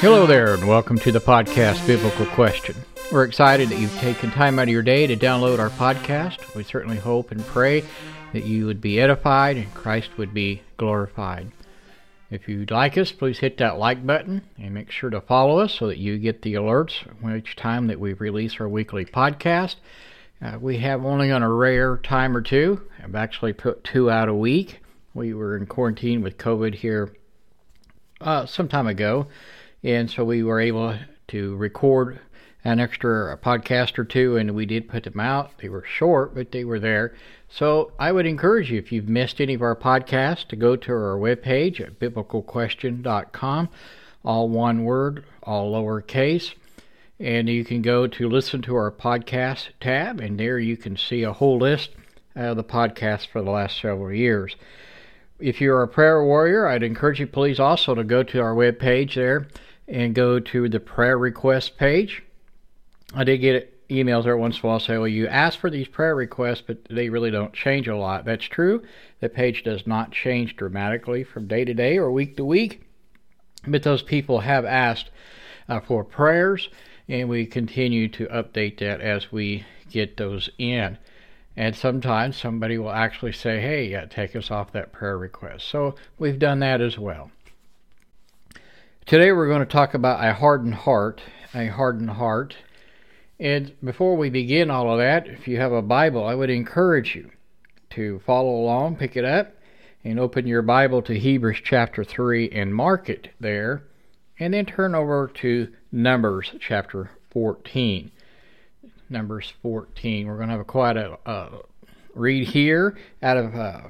Hello there, and welcome to the podcast Biblical Question. We're excited that you've taken time out of your day to download our podcast. We certainly hope and pray that you would be edified and Christ would be glorified. If you'd like us, please hit that like button and make sure to follow us so that you get the alerts each time that we release our weekly podcast. Uh, we have only on a rare time or two. I've actually put two out a week. We were in quarantine with COVID here uh, some time ago, and so we were able to record an extra podcast or two, and we did put them out. They were short, but they were there. So I would encourage you, if you've missed any of our podcasts, to go to our webpage at biblicalquestion.com, all one word, all lowercase. And you can go to listen to our podcast tab, and there you can see a whole list of the podcasts for the last several years. If you're a prayer warrior, I'd encourage you please also to go to our webpage there and go to the prayer request page. I did get emails every once in a while say, well, you asked for these prayer requests, but they really don't change a lot. That's true. The page does not change dramatically from day to day or week to week, but those people have asked uh, for prayers, and we continue to update that as we get those in. And sometimes somebody will actually say, hey, take us off that prayer request. So we've done that as well. Today we're going to talk about a hardened heart, a hardened heart. And before we begin all of that, if you have a Bible, I would encourage you to follow along, pick it up, and open your Bible to Hebrews chapter 3 and mark it there. And then turn over to Numbers chapter 14. Numbers 14. We're going to have quite a read here out of uh,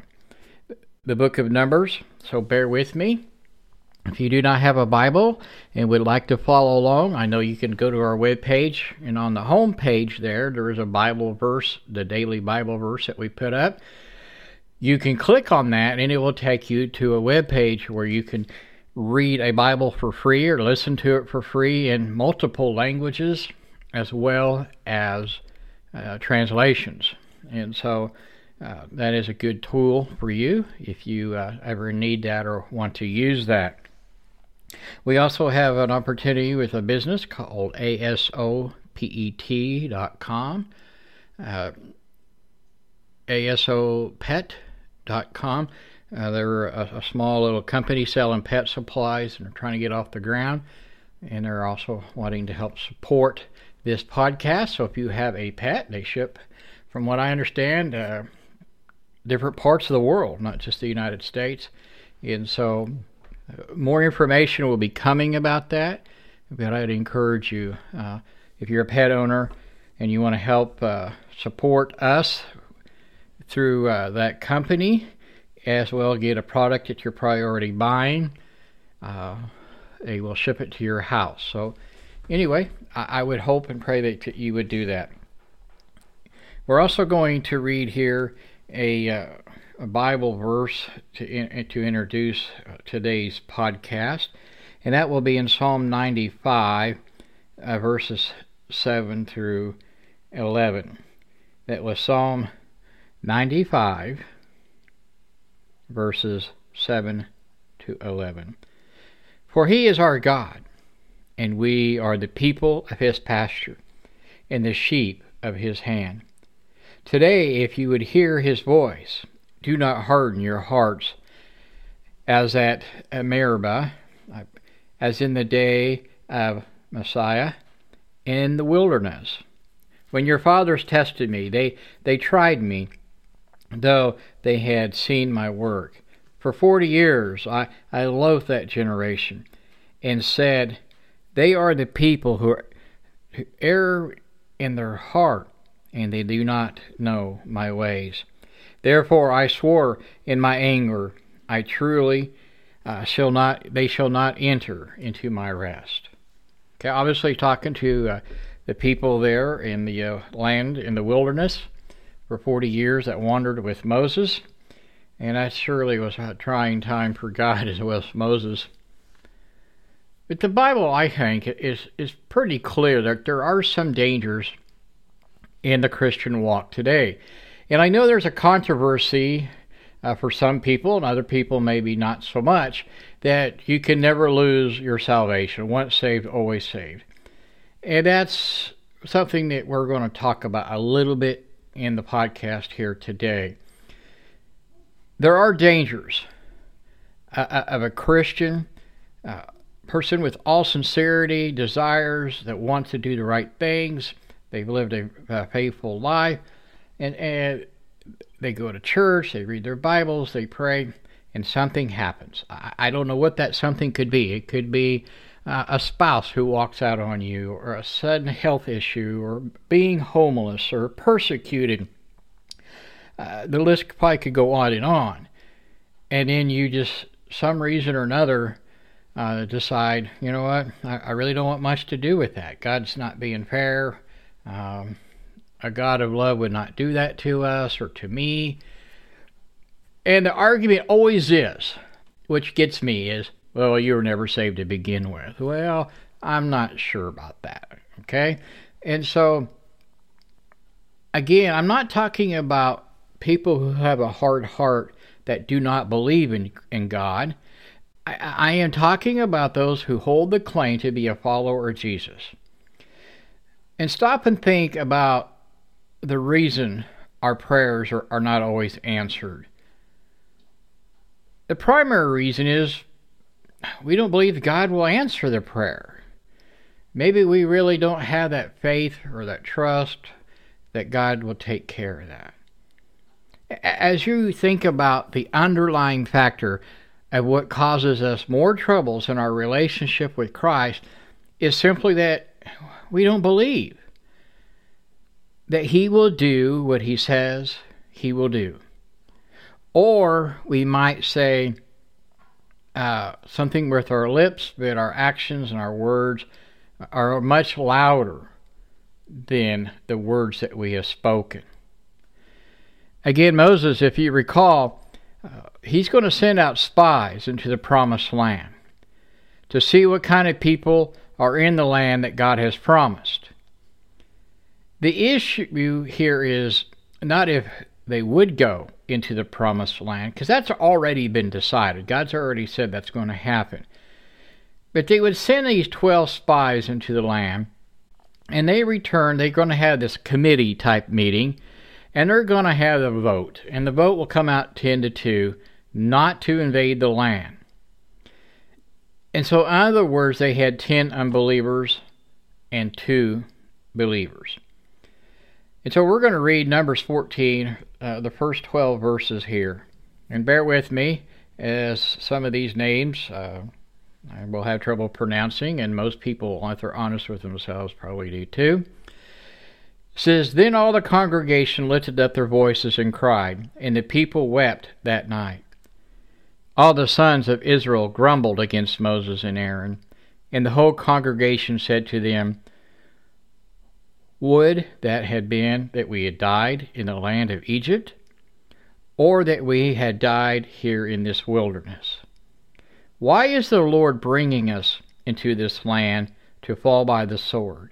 the book of Numbers, so bear with me. If you do not have a Bible and would like to follow along, I know you can go to our web page, and on the home page there, there is a Bible verse, the daily Bible verse that we put up. You can click on that, and it will take you to a web page where you can read a Bible for free or listen to it for free in multiple languages as well as uh, translations. And so uh, that is a good tool for you if you uh, ever need that or want to use that. We also have an opportunity with a business called ASOPET.com, uh, ASOPET.com. Uh, they're a, a, small little company selling pet supplies and they're trying to get off the ground. And they're also wanting to help support this podcast. So if you have a pet, they ship, from what I understand, uh, different parts of the world, not just the United States. And so more information will be coming about that. But I'd encourage you, uh, if you're a pet owner and you want to help uh, support us through uh, that company, as well get a product that you're priority buying, uh, they will ship it to your house. So anyway, I, I would hope and pray that you would do that. We're also going to read here a, uh, a Bible verse to, to introduce uh, today's podcast, and that will be in Psalm 95, uh, verses 7 through 11. That was Psalm 95, verses 7 to 11. For he is our God and we are the people of his pasture, and the sheep of his hand. Today, if you would hear his voice, do not harden your hearts as at Meribah, as in the day of Massah in the wilderness. When your fathers tested me, they, they tried me, though they had seen my work. For forty years I, I loathed that generation, and said, they are the people who, are, who err in their heart, and they do not know my ways. Therefore I swore in my anger, I truly uh, shall not. They shall not enter into my rest. Okay, obviously talking to uh, the people there in the uh, land in the wilderness for 40 years that wandered with Moses, and that surely was a trying time for God as well as Moses. But the Bible, I think, is, is pretty clear that there are some dangers in the Christian walk today. And I know there's a controversy uh, for some people, and other people maybe not so much, that you can never lose your salvation. Once saved, always saved. And that's something that we're going to talk about a little bit in the podcast here today. There are dangers uh, uh of a Christian uh, person with all sincerity, desires that want to do the right things. They've lived a, a faithful life, and, and they go to church, they read their Bibles, they pray, and something happens. I, I don't know what that something could be. It could be uh, a spouse who walks out on you, or a sudden health issue, or being homeless, or persecuted. Uh, the list probably could go on and on. And then you just, some reason or another, uh, decide, you know what, I, I, really don't want much to do with that. God's not being fair. Um, a God of love would not do that to us or to me. And the argument always is, which gets me, is, well, you were never saved to begin with. Well, I'm not sure about that. Okay? And so, again, I'm not talking about people who have a hard heart that do not believe in, in God. I, I am talking about those who hold the claim to be a follower of Jesus. And stop and think about the reason our prayers are, are not always answered. The primary reason is we don't believe God will answer the prayer. Maybe we really don't have that faith or that trust that God will take care of that. As you think about the underlying factor of what causes us more troubles in our relationship with Christ, is simply that we don't believe that He will do what He says He will do. Or we might say uh, something with our lips, but our actions and our words are much louder than the words that we have spoken. Again, Moses, if you recall, uh, he's going to send out spies into the promised land to see what kind of people are in the land that God has promised. The issue here is not if they would go into the promised land, because that's already been decided. God's already said that's going to happen. But they would send these 12 spies into the land, and they return. They're going to have this committee type meeting, and they're going to have a vote. And the vote will come out 10 to 2 not to invade the land. And so, in other words, they had 10 unbelievers and 2 believers. And so we're going to read Numbers 14, uh, the first 12 verses here. And bear with me, as some of these names uh, I will have trouble pronouncing, and most people, if they're honest with themselves, probably do too. It says, Then all the congregation lifted up their voices and cried, and the people wept that night. All the sons of Israel grumbled against Moses and Aaron, and the whole congregation said to them, would that had been that we had died in the land of Egypt, or that we had died here in this wilderness. Why is the Lord bringing us into this land to fall by the sword?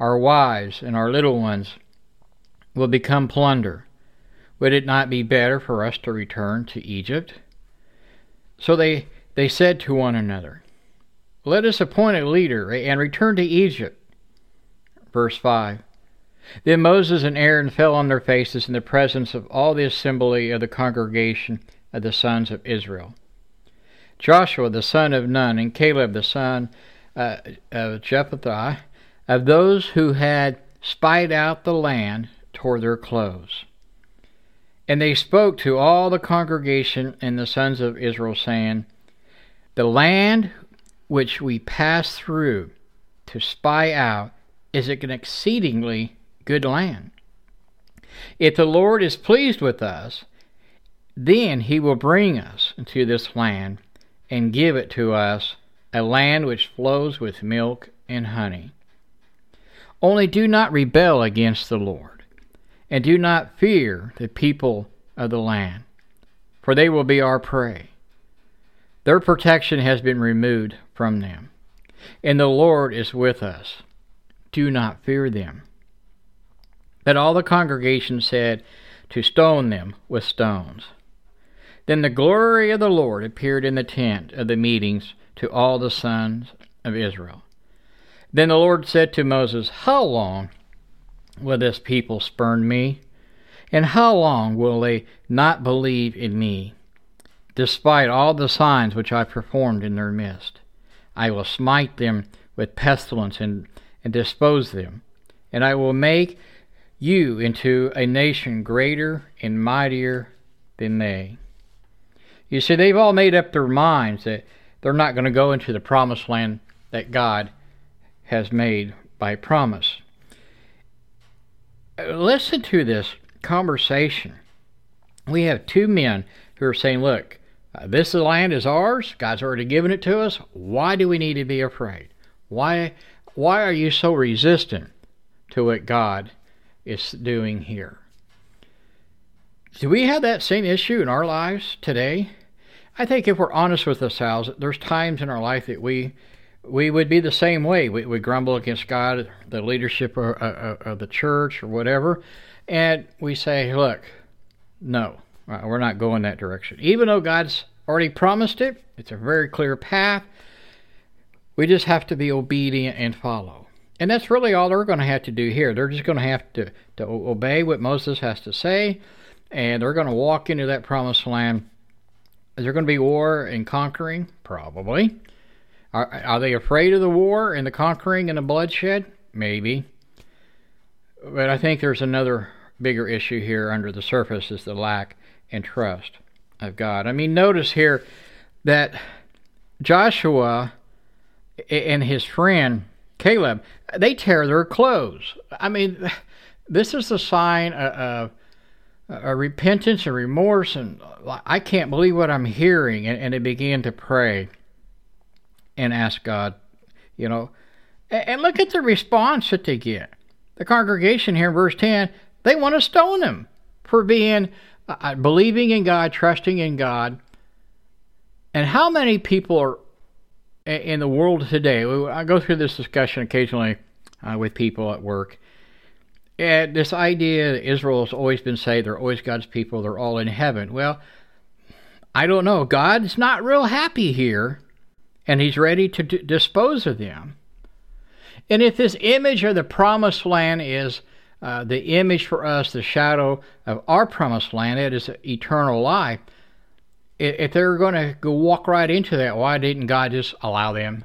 Our wives and our little ones will become plunder. Would it not be better for us to return to Egypt? So they, they said to one another, Let us appoint a leader and return to Egypt Verse 5 Then Moses and Aaron fell on their faces in the presence of all the assembly of the congregation of the sons of Israel. Joshua the son of Nun and Caleb the son uh, of Jephunneh, of those who had spied out the land, tore their clothes. And they spoke to all the congregation and the sons of Israel, saying, The land which we passed through to spy out is an exceedingly good land. If the Lord is pleased with us, then he will bring us into this land and give it to us, a land which flows with milk and honey. Only do not rebel against the Lord, and do not fear the people of the land, for they will be our prey. Their protection has been removed from them, and the Lord is with us do not fear them. But all the congregation said to stone them with stones. Then the glory of the Lord appeared in the tent of the meetings to all the sons of Israel. Then the Lord said to Moses, How long will this people spurn me? And how long will they not believe in me, despite all the signs which I performed in their midst? I will smite them with pestilence and, and dispose them, and I will make you into a nation greater and mightier than they. You see, they've all made up their minds that they're not going to go into the promised land that God has made by promise. Listen to this conversation. We have two men who are saying, Look, uh, this land is ours. God's already given it to us. Why do we need to be afraid? Why, why are you so resistant to what God is doing here? Do we have that same issue in our lives today? I think if we're honest with ourselves, there's times in our life that we we would be the same way. We would grumble against God, the leadership of, of, of the church, or whatever, and we say, "Look, no, uh, we're not going that direction." Even though God's already promised it, it's a very clear path. We just have to be obedient and follow. And that's really all they're going to have to do here. They're just going to have to, to obey what Moses has to say, and they're going to walk into that promised land is there going to be war and conquering? Probably. Are, are they afraid of the war and the conquering and the bloodshed? Maybe. But I think there's another bigger issue here under the surface is the lack and trust of God. I mean, notice here that Joshua and his friend Caleb, they tear their clothes. I mean, this is a sign of repentance and remorse, and I can't believe what I'm hearing. And, and they began to pray and ask God, you know. And, and look at the response that they get. The congregation here in verse 10, they want to stone him for being uh, uh, believing in God, trusting in God. And how many people are in the world today? I go through this discussion occasionally uh, with people at work and this idea that Israel has always been saved, they're always God's people, they're all in heaven. Well, I don't know. God's not real happy here, and He's ready to d- dispose of them. And if this image of the promised land is uh, the image for us, the shadow of our promised land, it is eternal life. If they're going to go walk right into that, why didn't God just allow them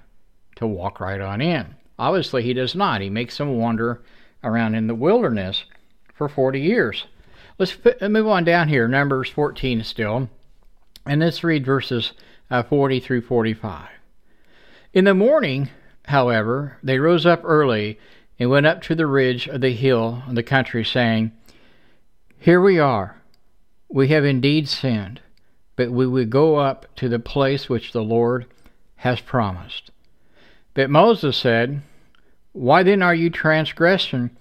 to walk right on in? Obviously, He does not. He makes them wander around in the wilderness for 40 years. Let's move on down here, Numbers 14 still, and let's read verses uh, 40 through 45. In the morning, however, they rose up early and went up to the ridge of the hill in the country, saying, Here we are. We have indeed sinned, but we will go up to the place which the Lord has promised. But Moses said, why then are you transgressing,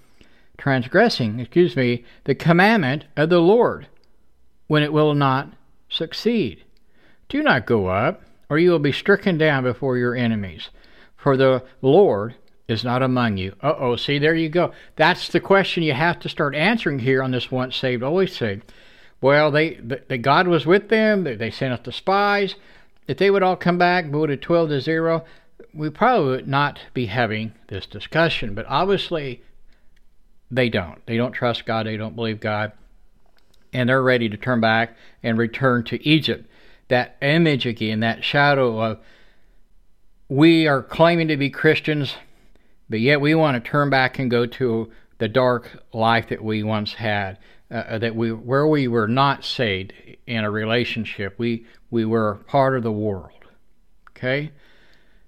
transgressing, excuse me, the commandment of the Lord, when it will not succeed? Do not go up, or you will be stricken down before your enemies. For the Lord is not among you. Uh oh, see, there you go. That's the question you have to start answering here on this once saved, always saved. Well, they, the, God was with them, they, they sent out the spies. If they would all come back, voted 12 to 0, we probably would not be having this discussion, but obviously they don't. They don't trust God, they don't believe God, and they're ready to turn back and return to Egypt. That image again, that shadow of we are claiming to be Christians, but yet we want to turn back and go to the dark life that we once had, uh, that we where we were not saved in a relationship. We we were part of the world. Okay?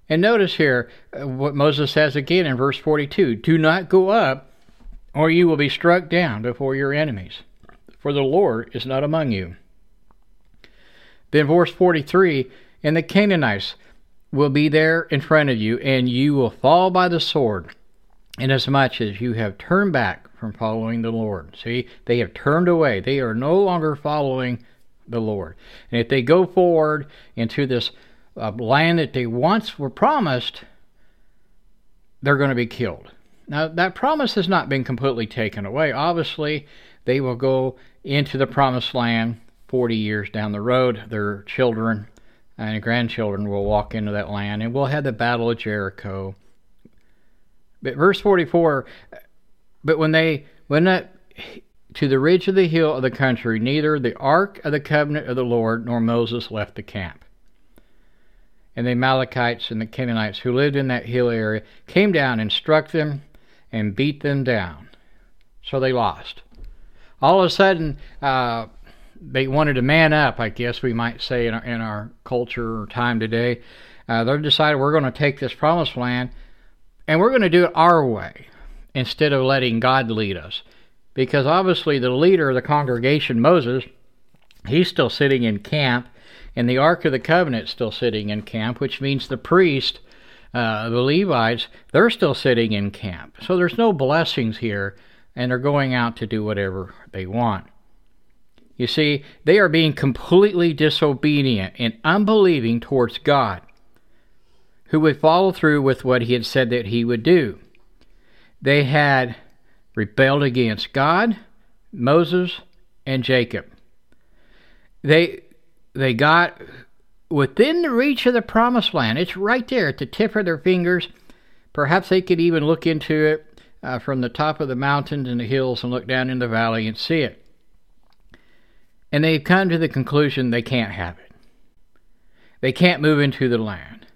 And notice here uh, what Moses says again in verse 42 Do not go up, or you will be struck down before your enemies, for the Lord is not among you. Then, verse 43 And the Canaanites will be there in front of you, and you will fall by the sword, inasmuch as you have turned back from following the Lord. See, they have turned away. They are no longer following the Lord. And if they go forward into this uh, land that they once were promised, they're going to be killed. Now, that promise has not been completely taken away. Obviously, they will go into the promised land 40 years down the road, their children and grandchildren will walk into that land, and we'll have the Battle of Jericho. But verse 44, but when they went up to the ridge of the hill of the country, neither the ark of the covenant of the Lord nor Moses left the camp. And the Amalekites and the Canaanites who lived in that hill area came down and struck them and beat them down. So they lost. All of a sudden, uh, they wanted to man up, I guess we might say in our, in our culture or time today. Uh, they decided we're going to take this promised land and we're going to do it our way instead of letting God lead us. Because obviously, the leader of the congregation, Moses, he's still sitting in camp, and the Ark of the Covenant still sitting in camp, which means the priest, uh, the Levites, they're still sitting in camp. So there's no blessings here, and they're going out to do whatever they want. You see, they are being completely disobedient and unbelieving towards God, who would follow through with what he had said that he would do. They had rebelled against God, Moses, and Jacob. They they got within the reach of the promised land. It's right there at the tip of their fingers. Perhaps they could even look into it uh, from the top of the mountains and the hills and look down in the valley and see it and they've come to the conclusion they can't have it. They can't move into the land.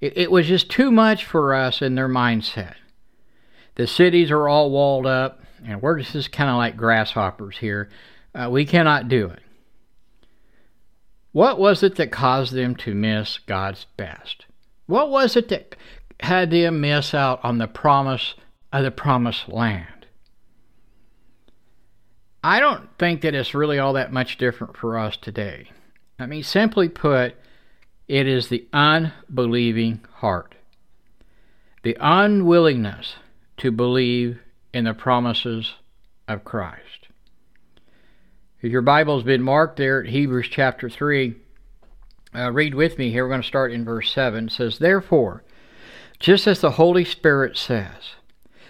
It, it was just too much for us in their mindset. The cities are all walled up, and we're just kind of like grasshoppers here. Uh, we cannot do it. What was it that caused them to miss God's best? What was it that had them miss out on the promise of the promised land? I don't think that it's really all that much different for us today. I mean, simply put, it is the unbelieving heart, the unwillingness to believe in the promises of Christ. If your Bible's been marked there at Hebrews chapter 3, uh, read with me here. We're going to start in verse 7. It says, Therefore, just as the Holy Spirit says,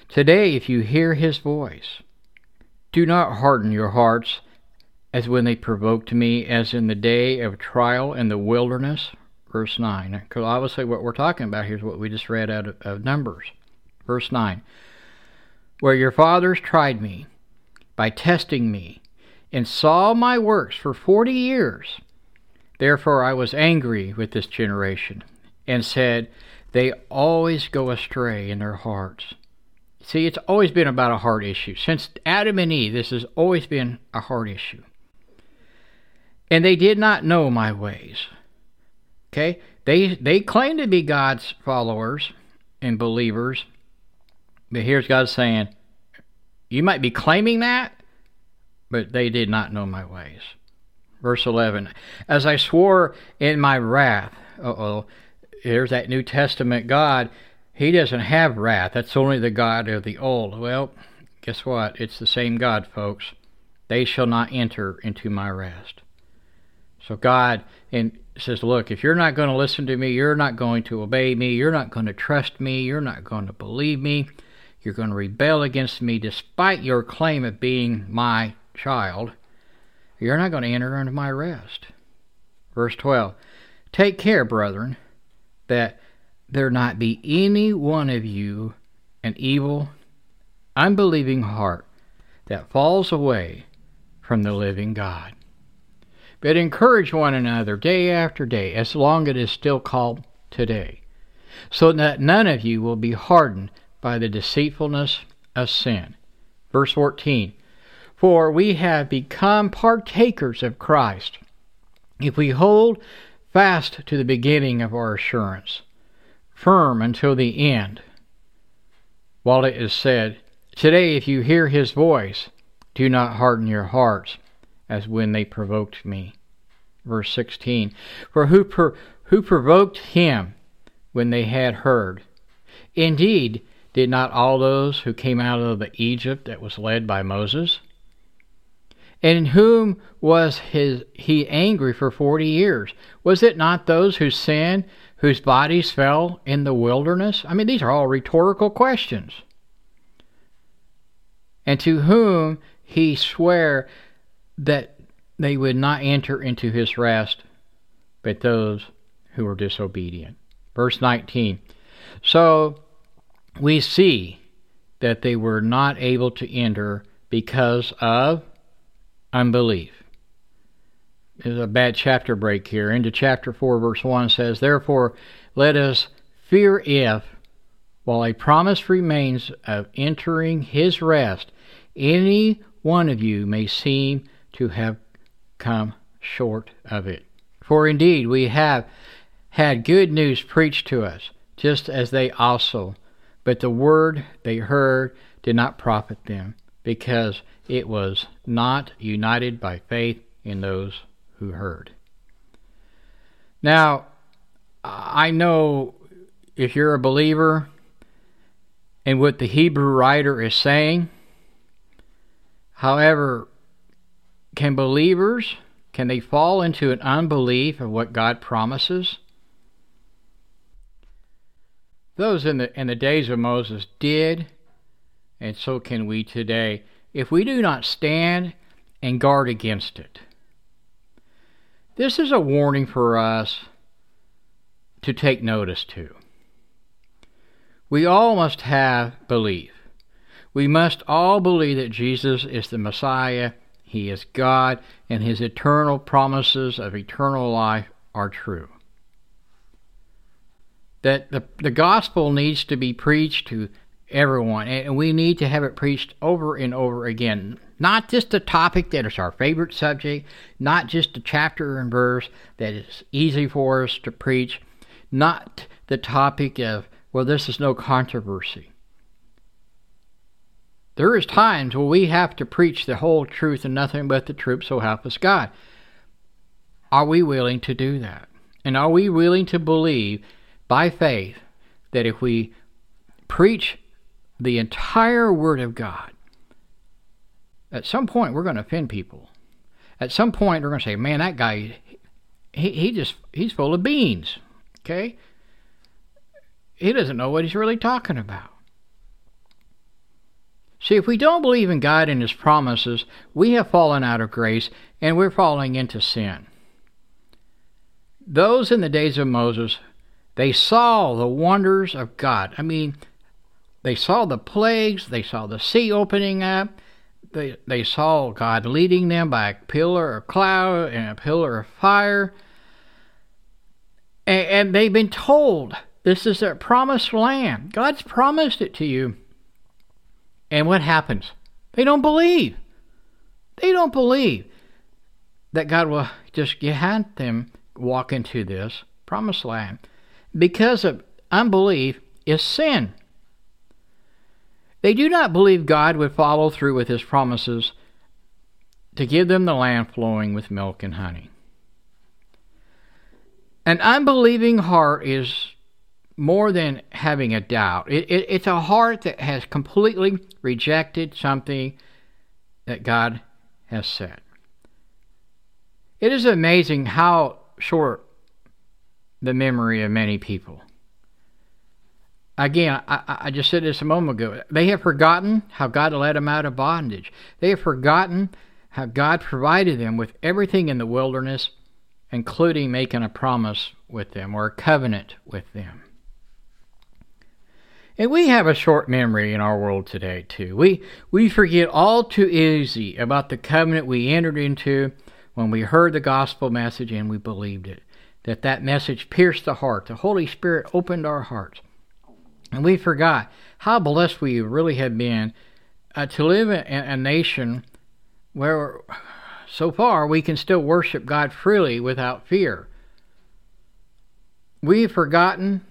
Today, if you hear his voice, do not harden your hearts as when they provoked me, as in the day of trial in the wilderness. Verse 9. Because obviously, what we're talking about here is what we just read out of, of Numbers. Verse 9. Where your fathers tried me by testing me and saw my works for forty years. Therefore I was angry with this generation and said, They always go astray in their hearts See, it's always been about a heart issue. Since Adam and Eve, this has always been a heart issue. And they did not know my ways. Okay? They they claim to be God's followers and believers. But here's God saying, You might be claiming that, but they did not know my ways. Verse 11 As I swore in my wrath, uh oh, here's that New Testament God he doesn't have wrath. That's only the God of the old. Well, guess what? It's the same God, folks. They shall not enter into my rest. So God and says, Look, if you're not going to listen to me, you're not going to obey me, you're not going to trust me, you're not going to believe me, you're going to rebel against me despite your claim of being my child, you're not going to enter into my rest. Verse 12 Take care, brethren, that there not be any one of you an evil, unbelieving heart that falls away from the living God. But encourage one another day after day, as long as it is still called today, so that none of you will be hardened by the deceitfulness of sin. Verse 14 For we have become partakers of Christ, if we hold fast to the beginning of our assurance firm until the end. While it is said, Today, if you hear his voice, do not harden your hearts, as when they provoked me. Verse 16 For who, per, who provoked him when they had heard? Indeed, did not all those who came out of the Egypt that was led by Moses? And in whom was his, he angry for forty years? Was it not those who sinned whose bodies fell in the wilderness? I mean, these are all rhetorical questions. And to whom he sware that they would not enter into his rest, but those who were disobedient. Verse 19. So we see that they were not able to enter because of unbelief. There's a bad chapter break here. Into chapter 4, verse 1 says, Therefore, let us fear if, while a promise remains of entering his rest, any one of you may seem to have come short of it. For indeed, we have had good news preached to us, just as they also, but the word they heard did not profit them, because it was not united by faith in those who heard. Now, I know if you're a believer and what the Hebrew writer is saying, however, can believers can they fall into an unbelief of what God promises? Those in the in the days of Moses did, and so can we today, if we do not stand and guard against it. This is a warning for us to take notice to. We all must have belief. We must all believe that Jesus is the Messiah, He is God, and His eternal promises of eternal life are true. That the, the gospel needs to be preached to everyone, and we need to have it preached over and over again. Not just a topic that is our favorite subject, not just a chapter and verse that is easy for us to preach, not the topic of, well, this is no controversy. There is times where we have to preach the whole truth and nothing but the truth, so help us God. Are we willing to do that? And are we willing to believe by faith that if we preach the entire Word of God, at some point we're going to offend people. At some point we're going to say, man, that guy, he, he just, he's full of beans. Okay? He doesn't know what he's really talking about. See, if we don't believe in God and His promises, we have fallen out of grace and we're falling into sin. Those in the days of Moses, they saw the wonders of God. I mean, they saw the plagues, they saw the sea opening up, they, they saw God leading them by a pillar of cloud and a pillar of fire. And, and they've been told this is a promised land. God's promised it to you. And what happens? They don't believe. They don't believe that God will just grant them walk into this promised land. Because of unbelief is sin. They do not believe God would follow through with his promises to give them the land flowing with milk and honey. An unbelieving heart is more than having a doubt. It, it, it's a heart that has completely rejected something that God has said. It is amazing how short the memory of many people Again, I, I just said this a moment ago. They have forgotten how God led them out of bondage. They have forgotten how God provided them with everything in the wilderness, including making a promise with them or a covenant with them. And we have a short memory in our world today, too. We, we forget all too easy about the covenant we entered into when we heard the gospel message and we believed it. That that message pierced the heart. The Holy Spirit opened our hearts. And we forgot how blessed we really have been uh, to live in a nation where so far we can still worship God freely without fear. We've forgotten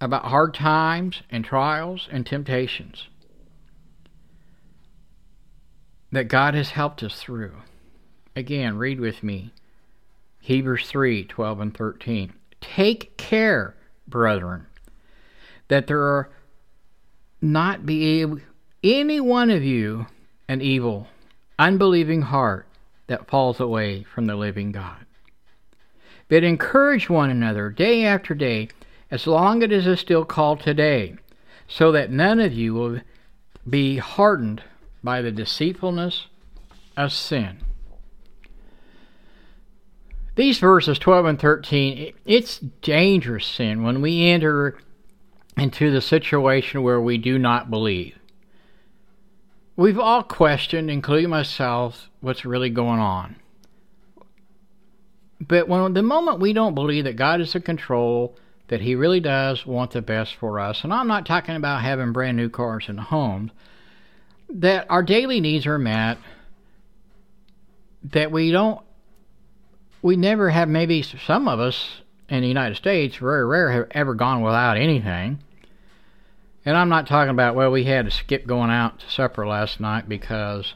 about hard times and trials and temptations that God has helped us through. Again, read with me Hebrews 3 12 and 13. Take care, brethren that there are not be any one of you an evil, unbelieving heart that falls away from the living God. But encourage one another day after day, as long as it is still called today, so that none of you will be hardened by the deceitfulness of sin. These verses 12 and 13, it's dangerous sin when we enter into the situation where we do not believe. We've all questioned, including myself, what's really going on. But when the moment we don't believe that God is in control, that He really does want the best for us, and I'm not talking about having brand new cars and homes, that our daily needs are met, that we don't, we never have, maybe some of us in the United States, very rare, have ever gone without anything. And I'm not talking about, well, we had to skip going out to supper last night because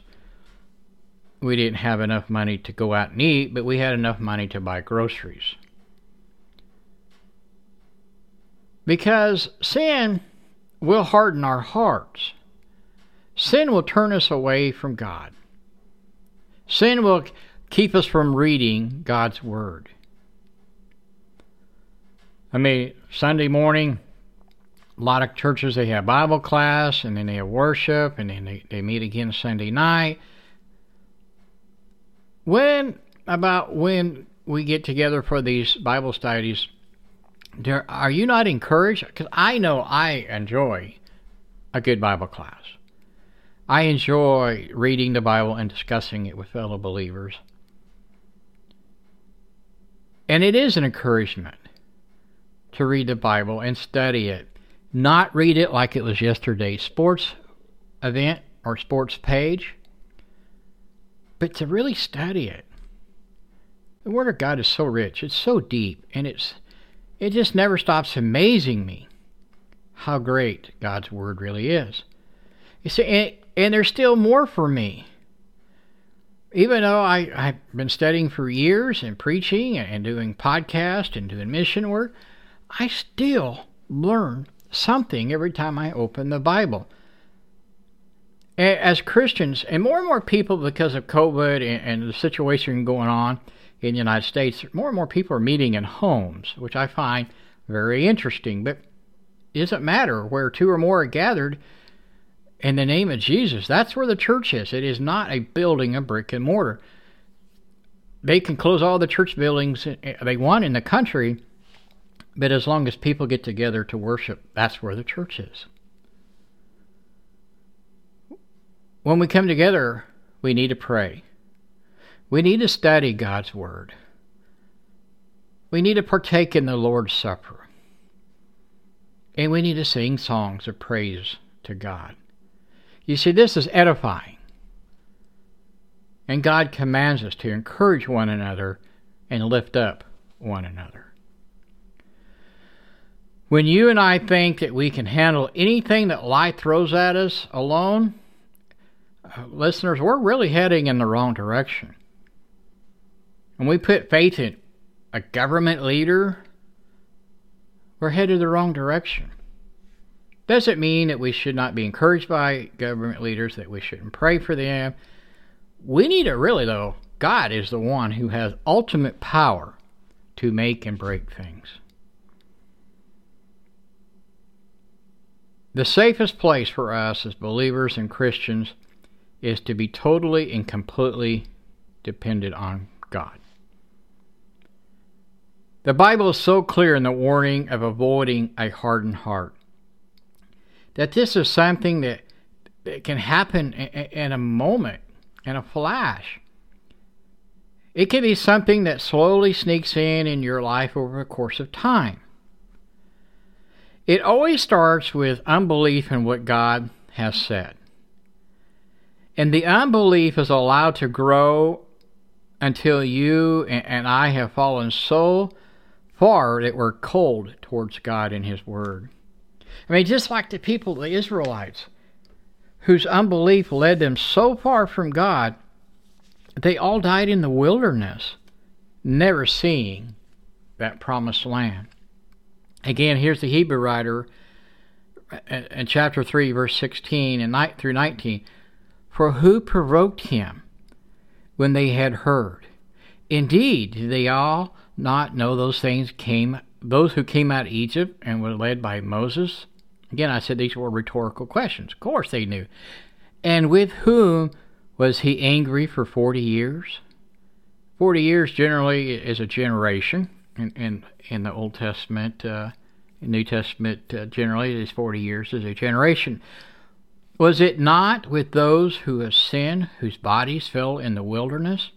we didn't have enough money to go out and eat, but we had enough money to buy groceries. Because sin will harden our hearts. Sin will turn us away from God. Sin will keep us from reading God's Word. I mean, Sunday morning, a lot of churches they have Bible class and then they have worship and then they, they meet again Sunday night. When about when we get together for these Bible studies, there, are you not encouraged? Because I know I enjoy a good Bible class. I enjoy reading the Bible and discussing it with fellow believers. And it is an encouragement to read the Bible and study it not read it like it was yesterday's sports event or sports page, but to really study it. The Word of God is so rich, it's so deep, and it's it just never stops amazing me how great God's Word really is. You see, and, and there's still more for me. Even though I, I've been studying for years and preaching and doing podcasts and doing mission work, I still learn something every time I open the Bible. As Christians, and more and more people, because of COVID and, the situation going on in the United States, more and more people are meeting in homes, which I find very interesting. But it doesn't matter where two or more are gathered in the name of Jesus. That's where the church is. It is not a building, a brick and mortar. They can close all the church buildings eh, eh, they want in the country, but as long as people get together to worship, that's where the church is. When we come together, we need to pray. We need to study God's Word. We need to partake in the Lord's Supper. And we need to sing songs of praise to God. You see, this is edifying. And God commands us to encourage one another and lift up one another. When you and I think that we can handle anything that life throws at us alone, uh, listeners, we're really heading in the wrong direction. When we put faith in a government leader, we're headed the wrong direction. Does it mean that we should not be encouraged by government leaders, that we shouldn't pray for them? We need to really, though, God is the one who has ultimate power to make and break things. The safest place for us as believers and Christians is to be totally and completely dependent on God. The Bible is so clear in the warning of avoiding a hardened heart that this is something that, that can happen in a moment, in a flash. It can be something that slowly sneaks in in your life over a course of time. It always starts with unbelief in what God has said. And the unbelief is allowed to grow until you and I have fallen so far that we're cold towards God and His Word. I mean, just like the people, the Israelites, whose unbelief led them so far from God, they all died in the wilderness, never seeing that promised land. Again, here's the Hebrew writer in chapter 3, verse 16 and night through 19. For who provoked him when they had heard? Indeed, did they all not know those things came, those who came out of Egypt and were led by Moses? Again, I said these were rhetorical questions. Of course they knew. And with whom was he angry for 40 years? 40 years generally is a generation in, in, in the Old Testament. Uh, New Testament uh, generally is 40 years is a generation. Was it not with those who have sinned, whose bodies fell in the wilderness?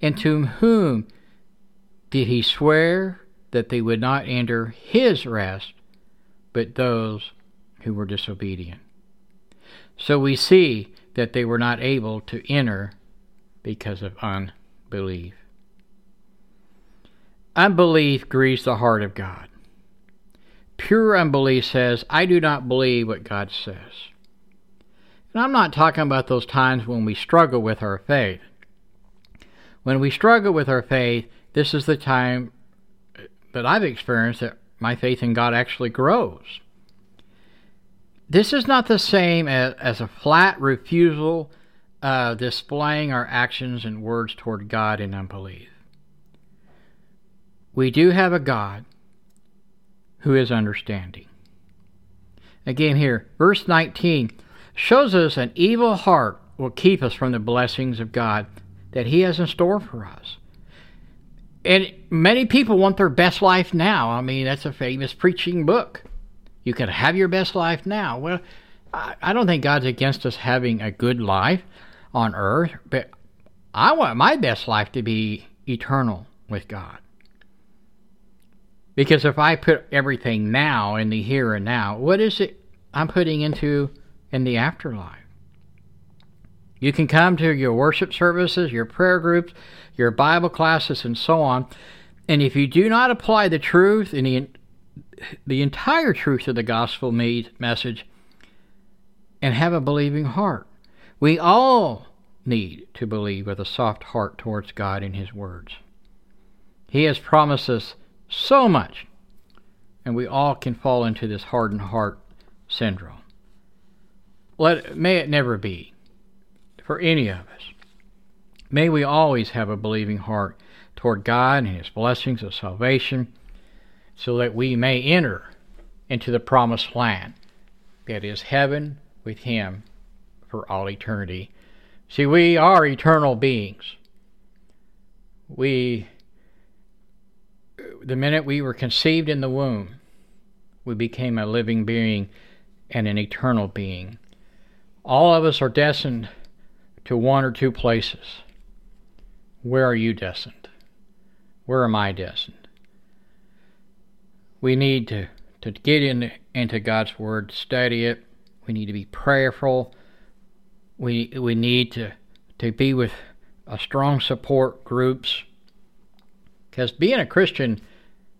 And to whom did he swear that they would not enter his rest, but those who were disobedient? So we see that they were not able to enter because of unbelief. Unbelief grieves the heart of God. Pure unbelief says, I do not believe what God says. And I'm not talking about those times when we struggle with our faith. When we struggle with our faith, this is the time that I've experienced that my faith in God actually grows. This is not the same as, as a flat refusal of displaying our actions and words toward God in unbelief. We do have a God who is understanding. Again, here, verse 19 shows us an evil heart will keep us from the blessings of God that He has in store for us. And many people want their best life now. I mean, that's a famous preaching book. You can have your best life now. Well, I don't think God's against us having a good life on earth, but I want my best life to be eternal with God. Because if I put everything now in the here and now, what is it I'm putting into in the afterlife? You can come to your worship services, your prayer groups, your Bible classes, and so on. And if you do not apply the truth and the, the entire truth of the gospel message and have a believing heart, we all need to believe with a soft heart towards God and His words. He has promised us so much. And we all can fall into this hardened heart syndrome. Let may it never be for any of us. May we always have a believing heart toward God and his blessings of salvation so that we may enter into the promised land that is heaven with him for all eternity. See, we are eternal beings. We the minute we were conceived in the womb, we became a living being and an eternal being. All of us are destined to one or two places. Where are you destined? Where am I destined? We need to, to get in, into God's Word, study it. We need to be prayerful. We, we need to, to be with a strong support groups. Because being a Christian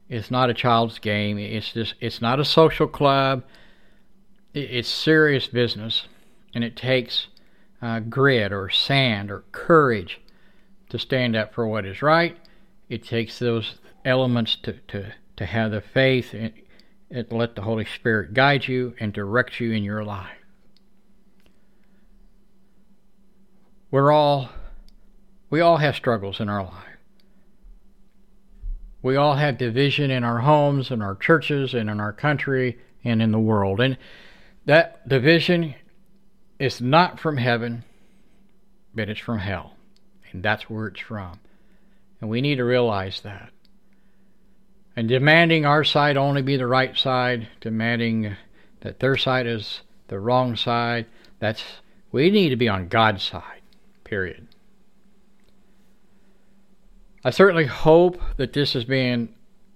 is not a child's game. It's just it's not a social club. It's serious business, and it takes uh, grit or sand or courage to stand up for what is right. It takes those elements to, to, to have the faith and, and let the Holy Spirit guide you and direct you in your life. We're all we all have struggles in our life. We all have division in our homes, in our churches, and in our country, and in the world. And that division is not from heaven, but it's from hell. And that's where it's from. And we need to realize that. And demanding our side only be the right side, demanding that their side is the wrong side, that's we need to be on God's side. Period. I certainly hope that this has been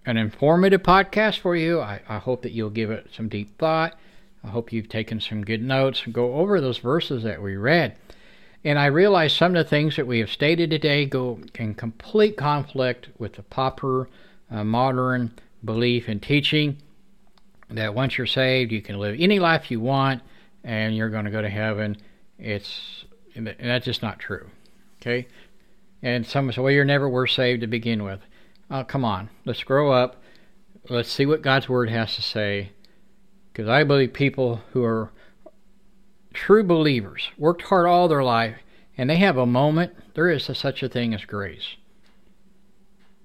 an informative podcast for you. I, I, hope that you'll give it some deep thought. I hope you've taken some good notes and go over those verses that we read. And I realize some of the things that we have stated today go in complete conflict with the proper uh, modern belief and teaching that once you're saved, you can live any life you want and you're going to go to heaven. It's and that's just not true. Okay, and someone said, well, you're never were saved to begin with. Oh, come on. Let's grow up. Let's see what God's Word has to say. Because I believe people who are true believers, worked hard all their life, and they have a moment, there is a, such a thing as grace.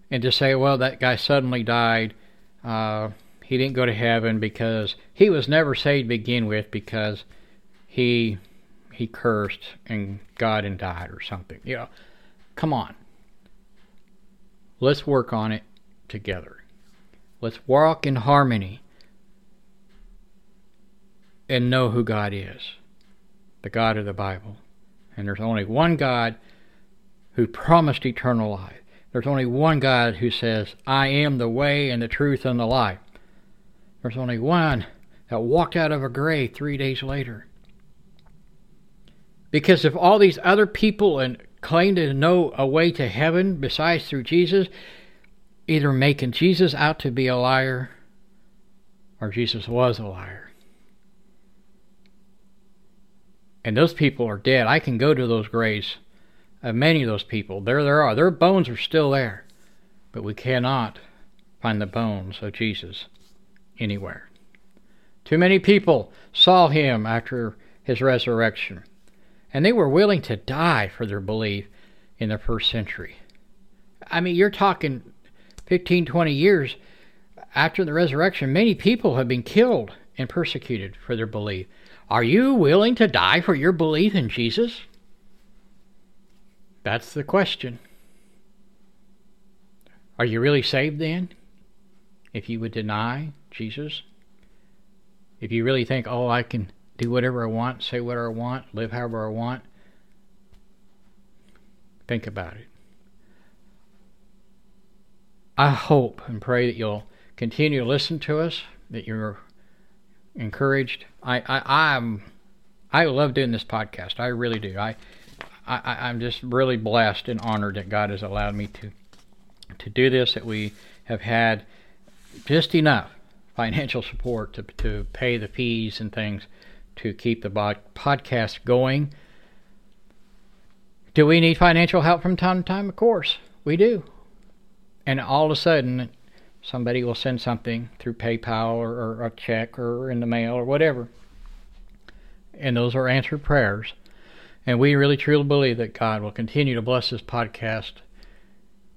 And to say, well, that guy suddenly died, uh, he didn't go to heaven because he was never saved to begin with because he he cursed and God and died or something. You know, Come on. let's work on it together. Let's walk in harmony and know who God is the God of the Bible. And there's only one God who promised eternal life. There's only one God who says, I am the way and the truth and the life. There's only one that walked out of a grave three days later. Because if all these other people and claim to know a way to heaven besides through Jesus, either making Jesus out to be a liar or Jesus was a liar. And those people are dead. I can go to those graves of many of those people. There there are. Their bones are still there. But we cannot find the bones of Jesus anywhere. Too many people saw him after his resurrection, and they were willing to die for their belief in the first century. I mean, you're talking 15, 20 years after the resurrection, many people have been killed and persecuted for their belief. Are you willing to die for your belief in Jesus? That's the question. Are you really saved then? If you would deny Jesus? If you really think, oh, I can do whatever I want, say whatever I want, live however I want, think about it. I hope and pray that you'll continue to listen to us, that you're encouraged. I, I I'm I love doing this podcast. I really do. I, I I'm just really blessed and honored that God has allowed me to to do this. That we have had just enough financial support to to pay the fees and things to keep the podcast going. Do we need financial help from time to time? Of course, we do and all of a sudden somebody will send something through PayPal or, or, a check or in the mail or whatever. And those are answered prayers. And we really truly believe that God will continue to bless this podcast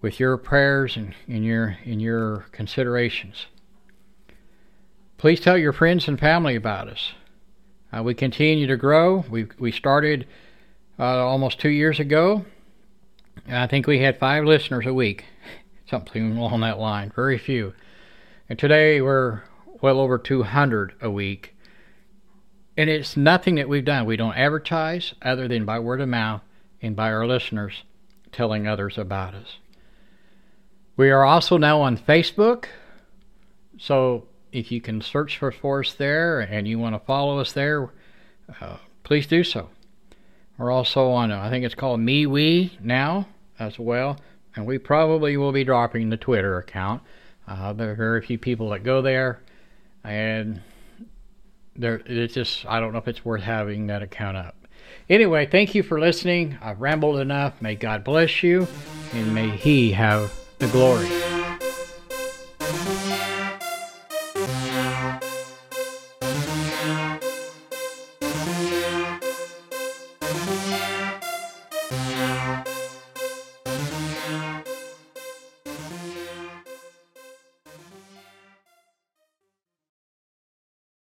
with your prayers and in your in your considerations. Please tell your friends and family about us. Uh, we continue to grow. We we started uh, almost two years ago. I think we had five listeners a week something along that line. Very few. And today we're well over 200 a week. And it's nothing that we've done. We don't advertise other than by word of mouth and by our listeners telling others about us. We are also now on Facebook. So if you can search for, us there and you want to follow us there, uh, please do so. We're also on, I think it's called MeWe now as well and we probably will be dropping the Twitter account. Uh, there are very few people that go there, and there it's just I don't know if it's worth having that account up. Anyway, thank you for listening. I've rambled enough. May God bless you, and may He have the glory.